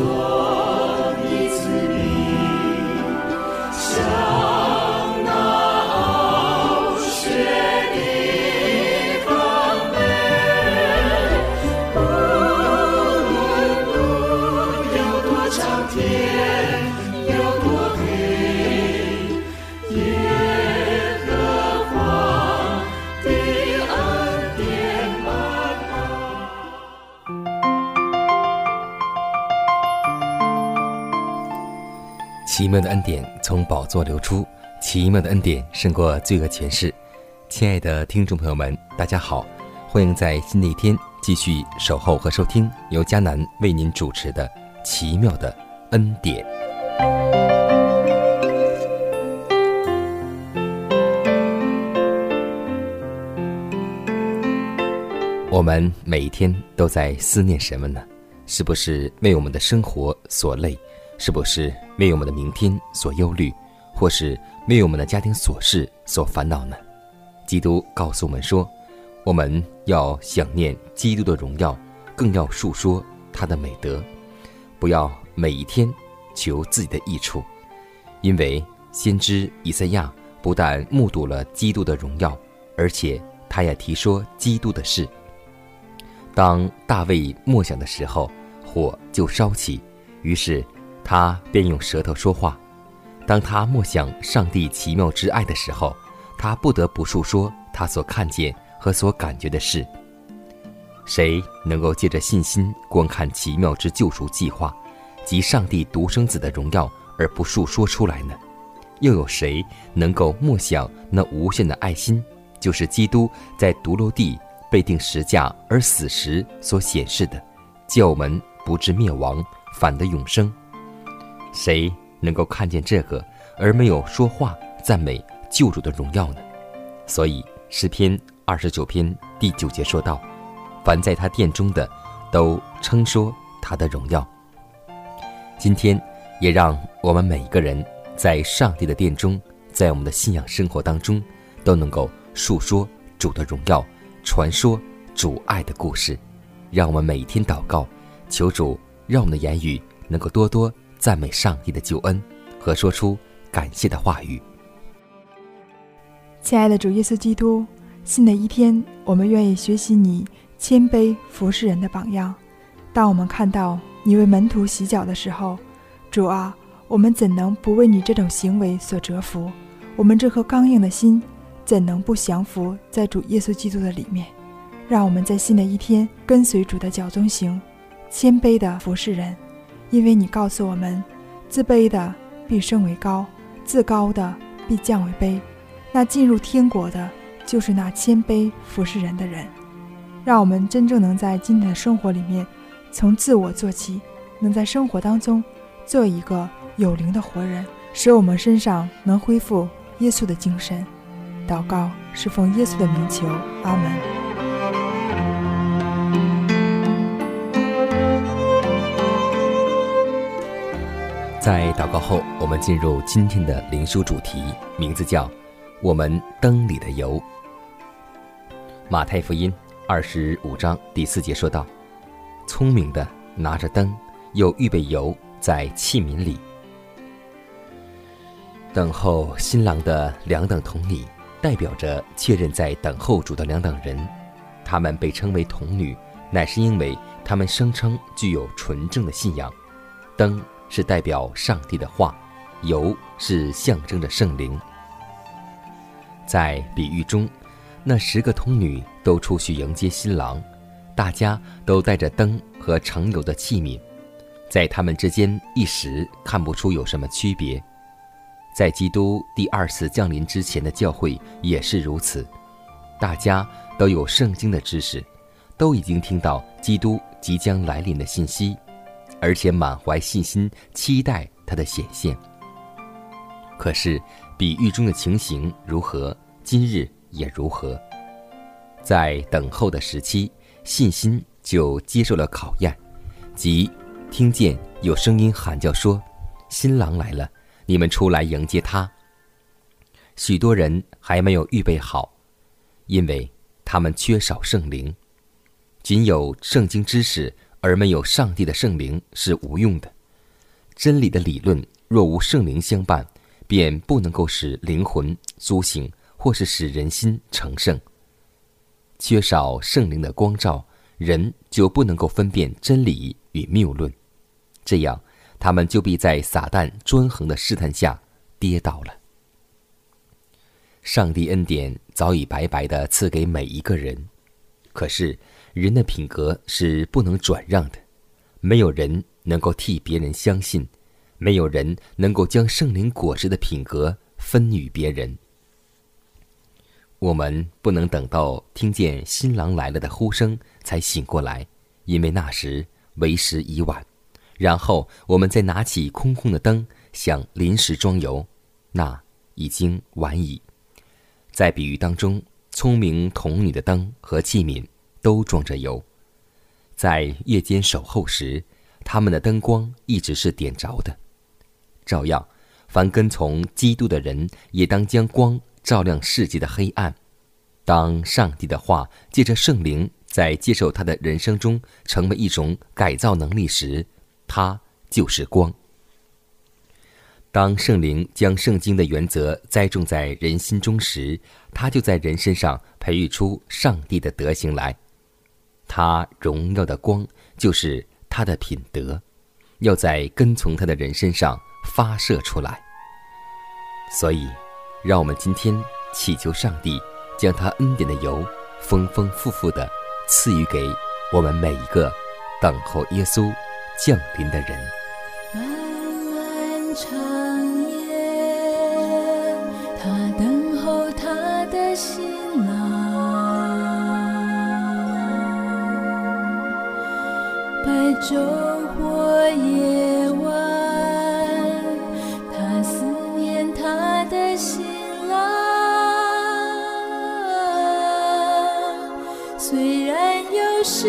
Oh. 奇妙的恩典从宝座流出，奇妙的恩典胜过罪恶权势。亲爱的听众朋友们，大家好，欢迎在新的一天继续守候和收听由迦南为您主持的《奇妙的恩典》。我们每一天都在思念什么呢？是不是为我们的生活所累？是不是为我们的明天所忧虑，或是为我们的家庭琐事所烦恼呢？基督告诉我们说，我们要想念基督的荣耀，更要述说他的美德，不要每一天求自己的益处，因为先知以赛亚不但目睹了基督的荣耀，而且他也提说基督的事。当大卫默想的时候，火就烧起，于是。他便用舌头说话。当他默想上帝奇妙之爱的时候，他不得不述说他所看见和所感觉的事。谁能够借着信心观看奇妙之救赎计划及上帝独生子的荣耀而不述说出来呢？又有谁能够默想那无限的爱心，就是基督在独楼地被钉十架而死时所显示的，叫我们不至灭亡，反得永生？谁能够看见这个而没有说话赞美救主的荣耀呢？所以诗篇二十九篇第九节说道：“凡在他殿中的，都称说他的荣耀。”今天也让我们每一个人在上帝的殿中，在我们的信仰生活当中，都能够述说主的荣耀，传说主爱的故事。让我们每一天祷告，求主让我们的言语能够多多。赞美上帝的救恩和说出感谢的话语。亲爱的主耶稣基督，新的一天，我们愿意学习你谦卑服侍人的榜样。当我们看到你为门徒洗脚的时候，主啊，我们怎能不为你这种行为所折服？我们这颗刚硬的心，怎能不降服在主耶稣基督的里面？让我们在新的一天跟随主的脚中行，谦卑的服侍人。因为你告诉我们，自卑的必升为高，自高的必降为卑。那进入天国的，就是那谦卑服侍人的人。让我们真正能在今天的生活里面，从自我做起，能在生活当中做一个有灵的活人，使我们身上能恢复耶稣的精神。祷告是奉耶稣的名求，阿门。在祷告后，我们进入今天的灵书主题，名字叫“我们灯里的油”。马太福音二十五章第四节说道：“聪明的拿着灯，又预备油在器皿里，等候新郎的两等童女，代表着确认在等候主的两等人。他们被称为童女，乃是因为他们声称具有纯正的信仰。灯。”是代表上帝的话，油是象征着圣灵。在比喻中，那十个童女都出去迎接新郎，大家都带着灯和盛油的器皿。在他们之间一时看不出有什么区别。在基督第二次降临之前的教会也是如此，大家都有圣经的知识，都已经听到基督即将来临的信息，而且满怀信心期待他的显现。可是，比喻中的情形如何，今日也如何。在等候的时期，信心就接受了考验，即听见有声音喊叫说：“新郎来了，你们出来迎接他。”许多人还没有预备好，因为他们缺少圣灵。仅有圣经知识而没有上帝的圣灵是无用的。真理的理论若无圣灵相伴，便不能够使灵魂苏醒，或是使人心成圣。缺少圣灵的光照，人就不能够分辨真理与谬论，这样他们就必在撒旦专横的试探下跌倒了。上帝恩典早已白白的赐给每一个人，可是人的品格是不能转让的，没有人能够替别人相信，没有人能够将圣灵果实的品格分与别人。我们不能等到听见新郎来了的呼声才醒过来，因为那时为时已晚。然后我们再拿起空空的灯，想临时装油，那已经晚矣。在比喻当中，聪明童女的灯和器皿都装着油，在夜间守候时，他们的灯光一直是点着的。照样，凡跟从基督的人，也当将光。照亮世界的黑暗。当上帝的话借着圣灵在接受他的人生中成为一种改造能力时，他就是光。当圣灵将圣经的原则栽种在人心中时，他就在人身上培育出上帝的德行来。他荣耀的光就是他的品德，要在跟从他的人身上发射出来。所以。让我们今天祈求上帝，将他恩典的油丰丰富富的赐予给我们每一个等候耶稣降临的人。漫漫长昼或夜晚，他思念他的新郎。虽然有时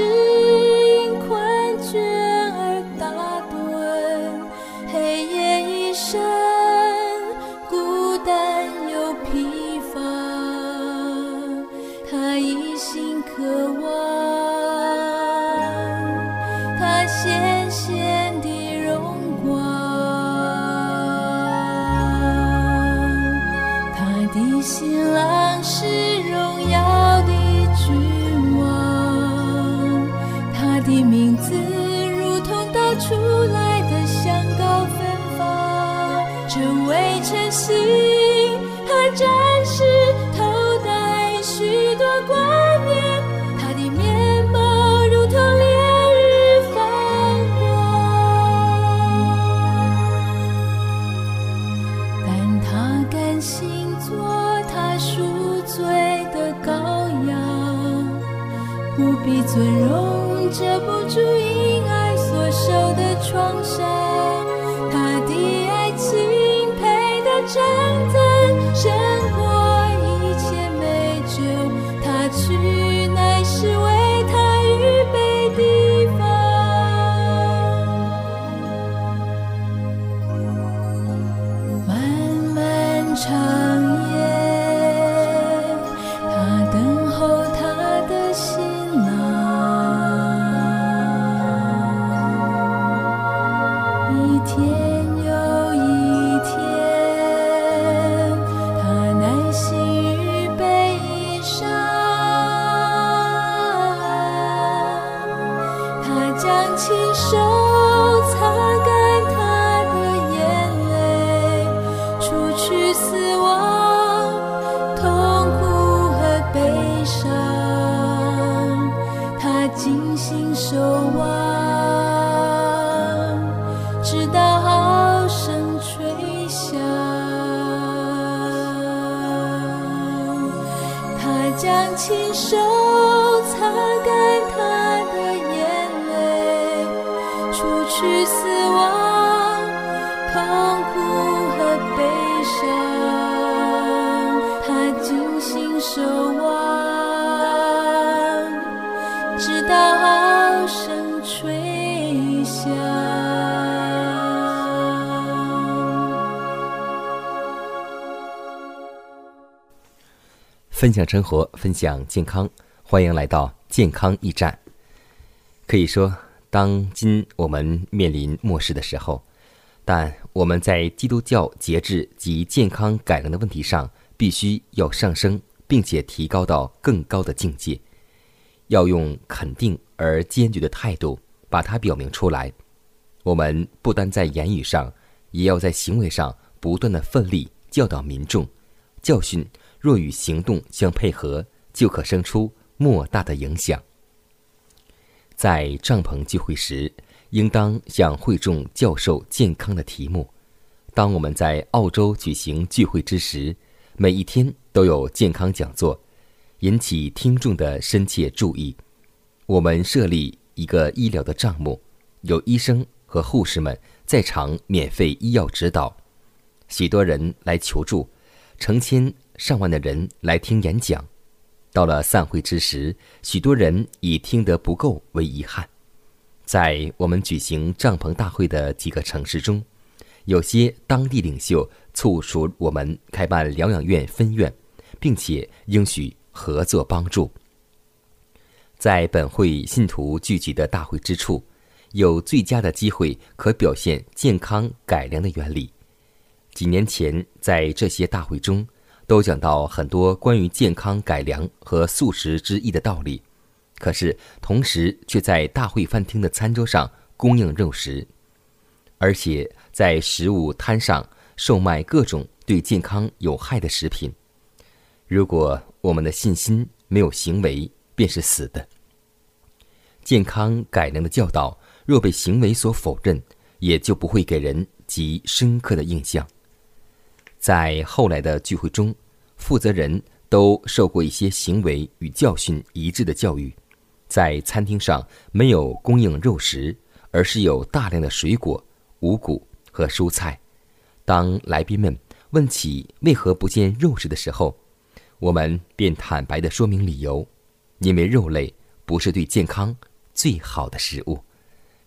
甘心做他赎罪的羔羊，不必尊荣。遮不住因爱所受的创伤，他的爱情配得战亲手分享生活，分享健康，欢迎来到健康驿站。可以说，当今我们面临末世的时候，但我们在基督教节制及健康改良的问题上，必须要上升，并且提高到更高的境界，要用肯定而坚决的态度把它表明出来。我们不单在言语上，也要在行为上不断的奋力教导民众，教训。若与行动相配合，就可生出莫大的影响。在帐篷聚会时，应当向会众教授健康的题目。当我们在澳洲举行聚会之时，每一天都有健康讲座，引起听众的深切注意。我们设立一个医疗的账目，有医生和护士们在场免费医药指导。许多人来求助，成千。上万的人来听演讲，到了散会之时，许多人以听得不够为遗憾。在我们举行帐篷大会的几个城市中，有些当地领袖促属我们开办疗养院分院，并且应许合作帮助。在本会信徒聚集的大会之处，有最佳的机会可表现健康改良的原理。几年前，在这些大会中。都讲到很多关于健康改良和素食之意的道理，可是同时却在大会饭厅的餐桌上供应肉食，而且在食物摊上售卖各种对健康有害的食品。如果我们的信心没有行为，便是死的。健康改良的教导若被行为所否认，也就不会给人极深刻的印象。在后来的聚会中，负责人都受过一些行为与教训一致的教育。在餐厅上没有供应肉食，而是有大量的水果、五谷和蔬菜。当来宾们问起为何不见肉食的时候，我们便坦白地说明理由：因为肉类不是对健康最好的食物。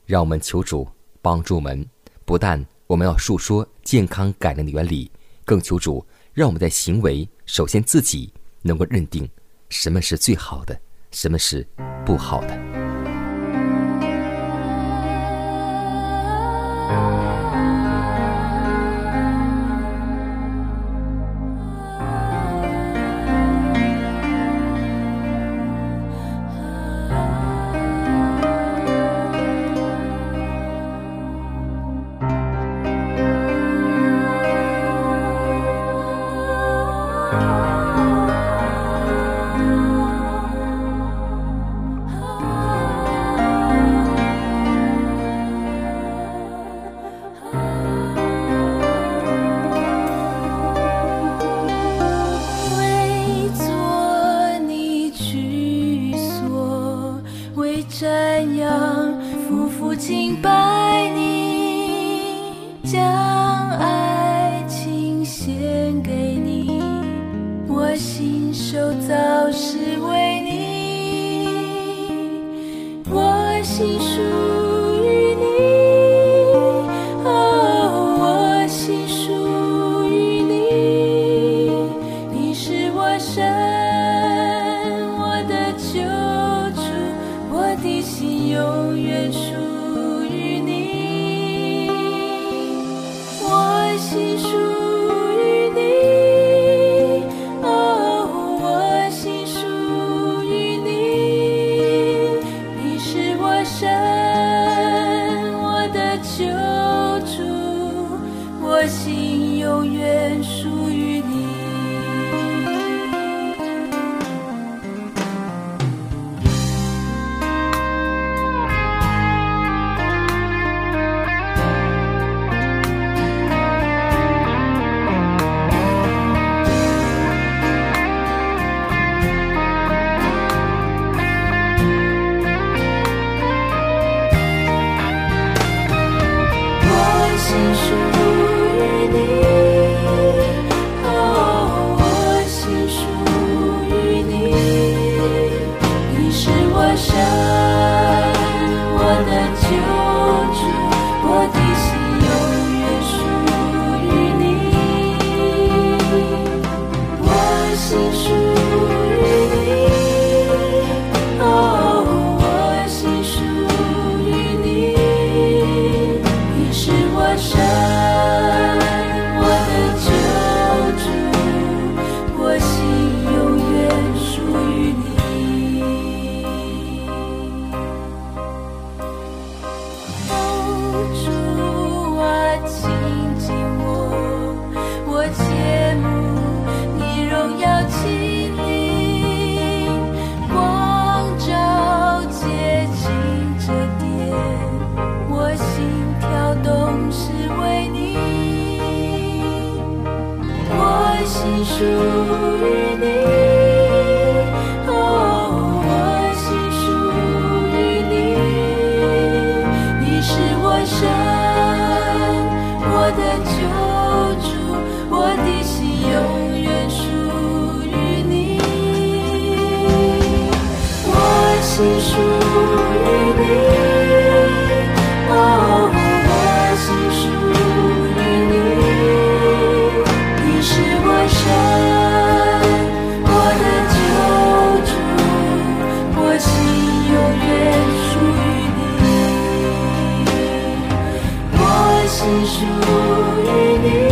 让我们求主帮助我们，不但我们要述说健康改良的原理。更求主，让我们在行为首先自己能够认定什么是最好的，什么是不好的。因寂寞，我羡慕你荣耀降临，光照接近这点，我心跳动是为你，我心属于你。永远属于你。我心属于你。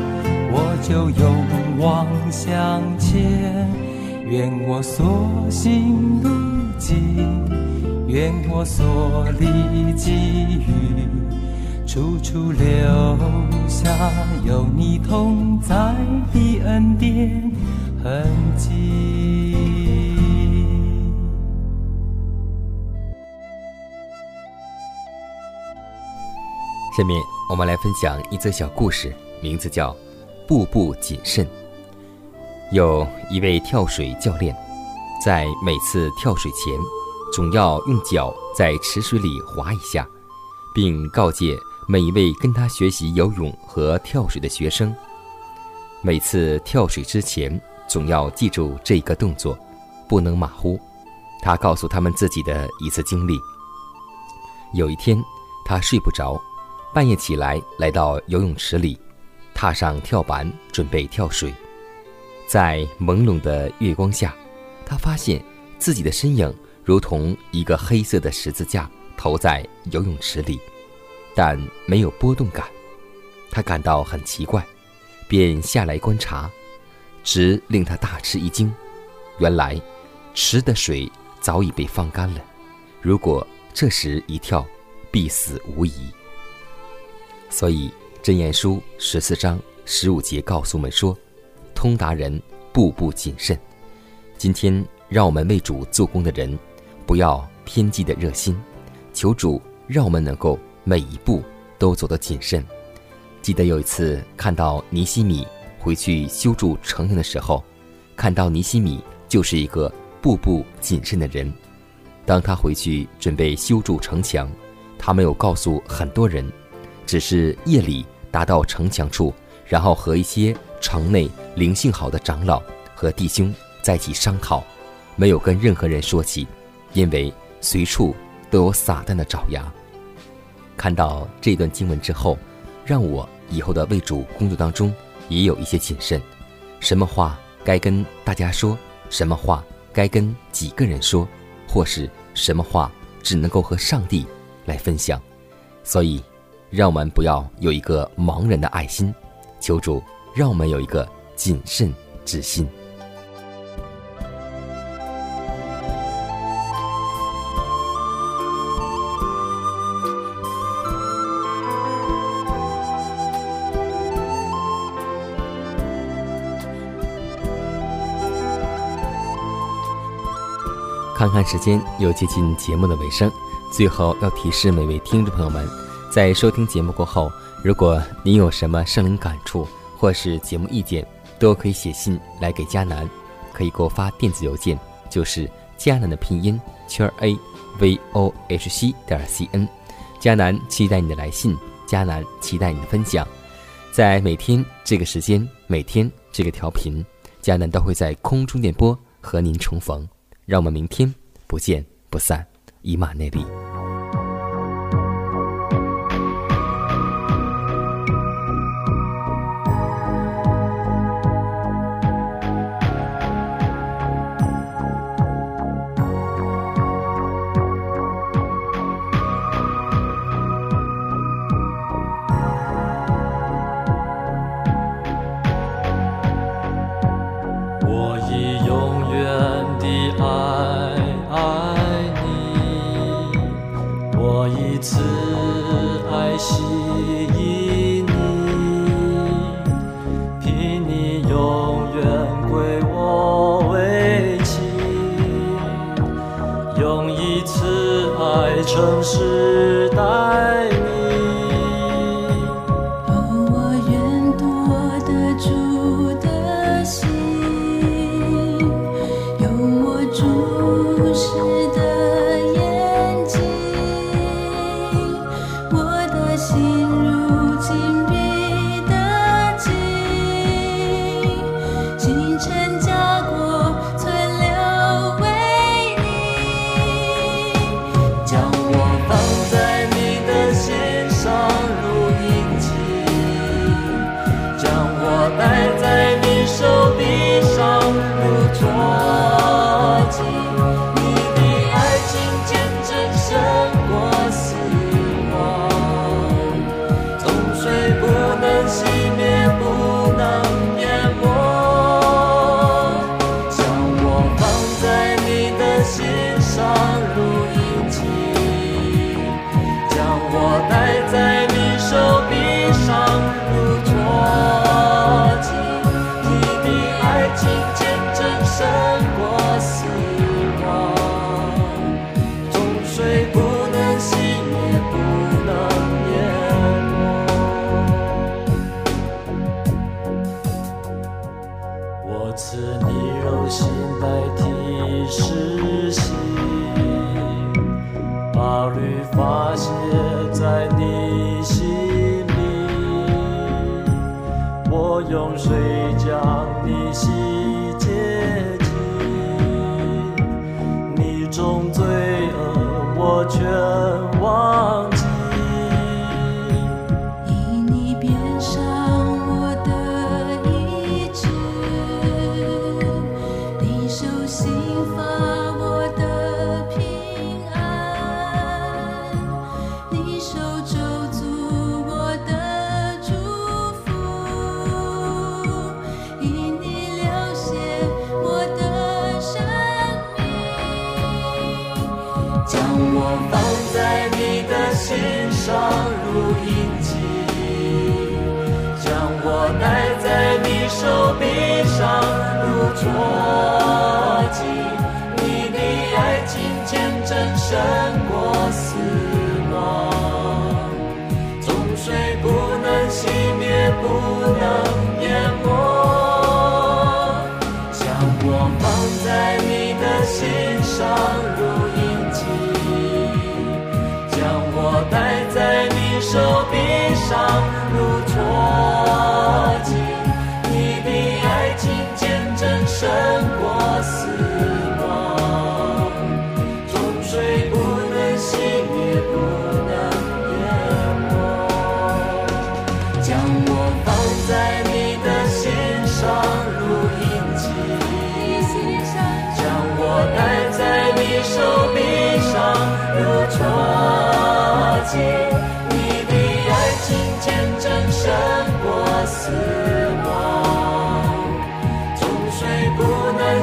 我就勇往向前。愿我所行路径，愿我所立给予，处处留下有你同在的恩典痕迹。下面我们来分享一则小故事，名字叫《步步谨慎》。有一位跳水教练，在每次跳水前，总要用脚在池水里划一下，并告诫每一位跟他学习游泳和跳水的学生，每次跳水之前，总要记住这个动作，不能马虎。他告诉他们自己的一次经历：有一天，他睡不着，半夜起来，来到游泳池里，踏上跳板，准备跳水。在朦胧的月光下，他发现自己的身影如同一个黑色的十字架投在游泳池里，但没有波动感。他感到很奇怪，便下来观察，直令他大吃一惊。原来，池的水早已被放干了，如果这时一跳，必死无疑。所以，《真言书》十四章十五节告诉我们说。通达人步步谨慎。今天，让我们为主做工的人，不要偏激的热心，求主让我们能够每一步都走得谨慎。记得有一次看到尼西米回去修筑城墙的时候，看到尼西米就是一个步步谨慎的人。当他回去准备修筑城墙，他没有告诉很多人，只是夜里达到城墙处，然后和一些城内灵性好的长老和弟兄在一起商讨，没有跟任何人说起，因为随处都有撒旦的爪牙。看到这段经文之后，让我以后的为主工作当中也有一些谨慎，什么话该跟大家说，什么话该跟几个人说，或是什么话只能够和上帝来分享。所以，让我们不要有一个盲人的爱心，求主让我们有一个谨慎之心。看看时间，又接近节目的尾声。最后要提示每位听众朋友们，在收听节目过后，如果您有什么圣灵感触或是节目意见，都可以写信来给迦南，可以给我发电子邮件，就是迦南的拼音圈 a v o h c 点 c n。迦南期待你的来信，迦南期待你的分享。在每天这个时间，每天这个调频，迦南都会在空中电波和您重逢。让我们明天不见不散，以马内利。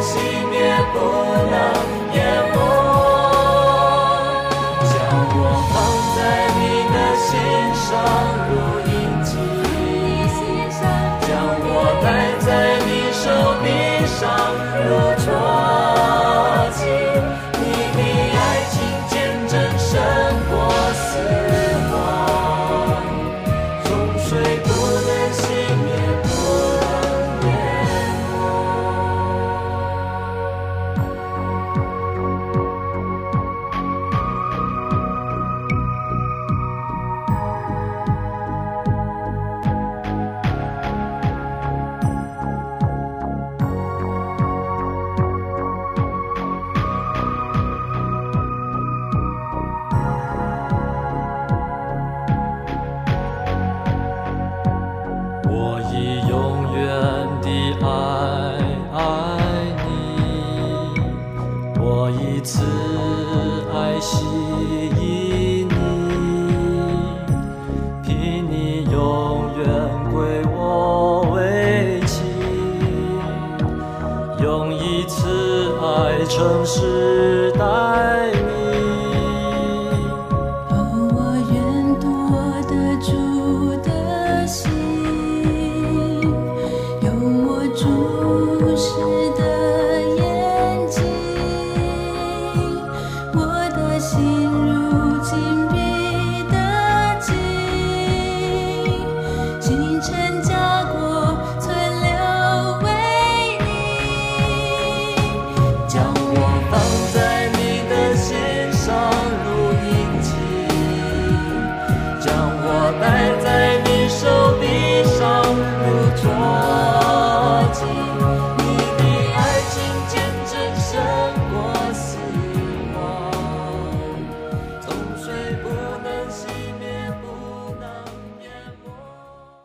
熄灭不了。在城市呆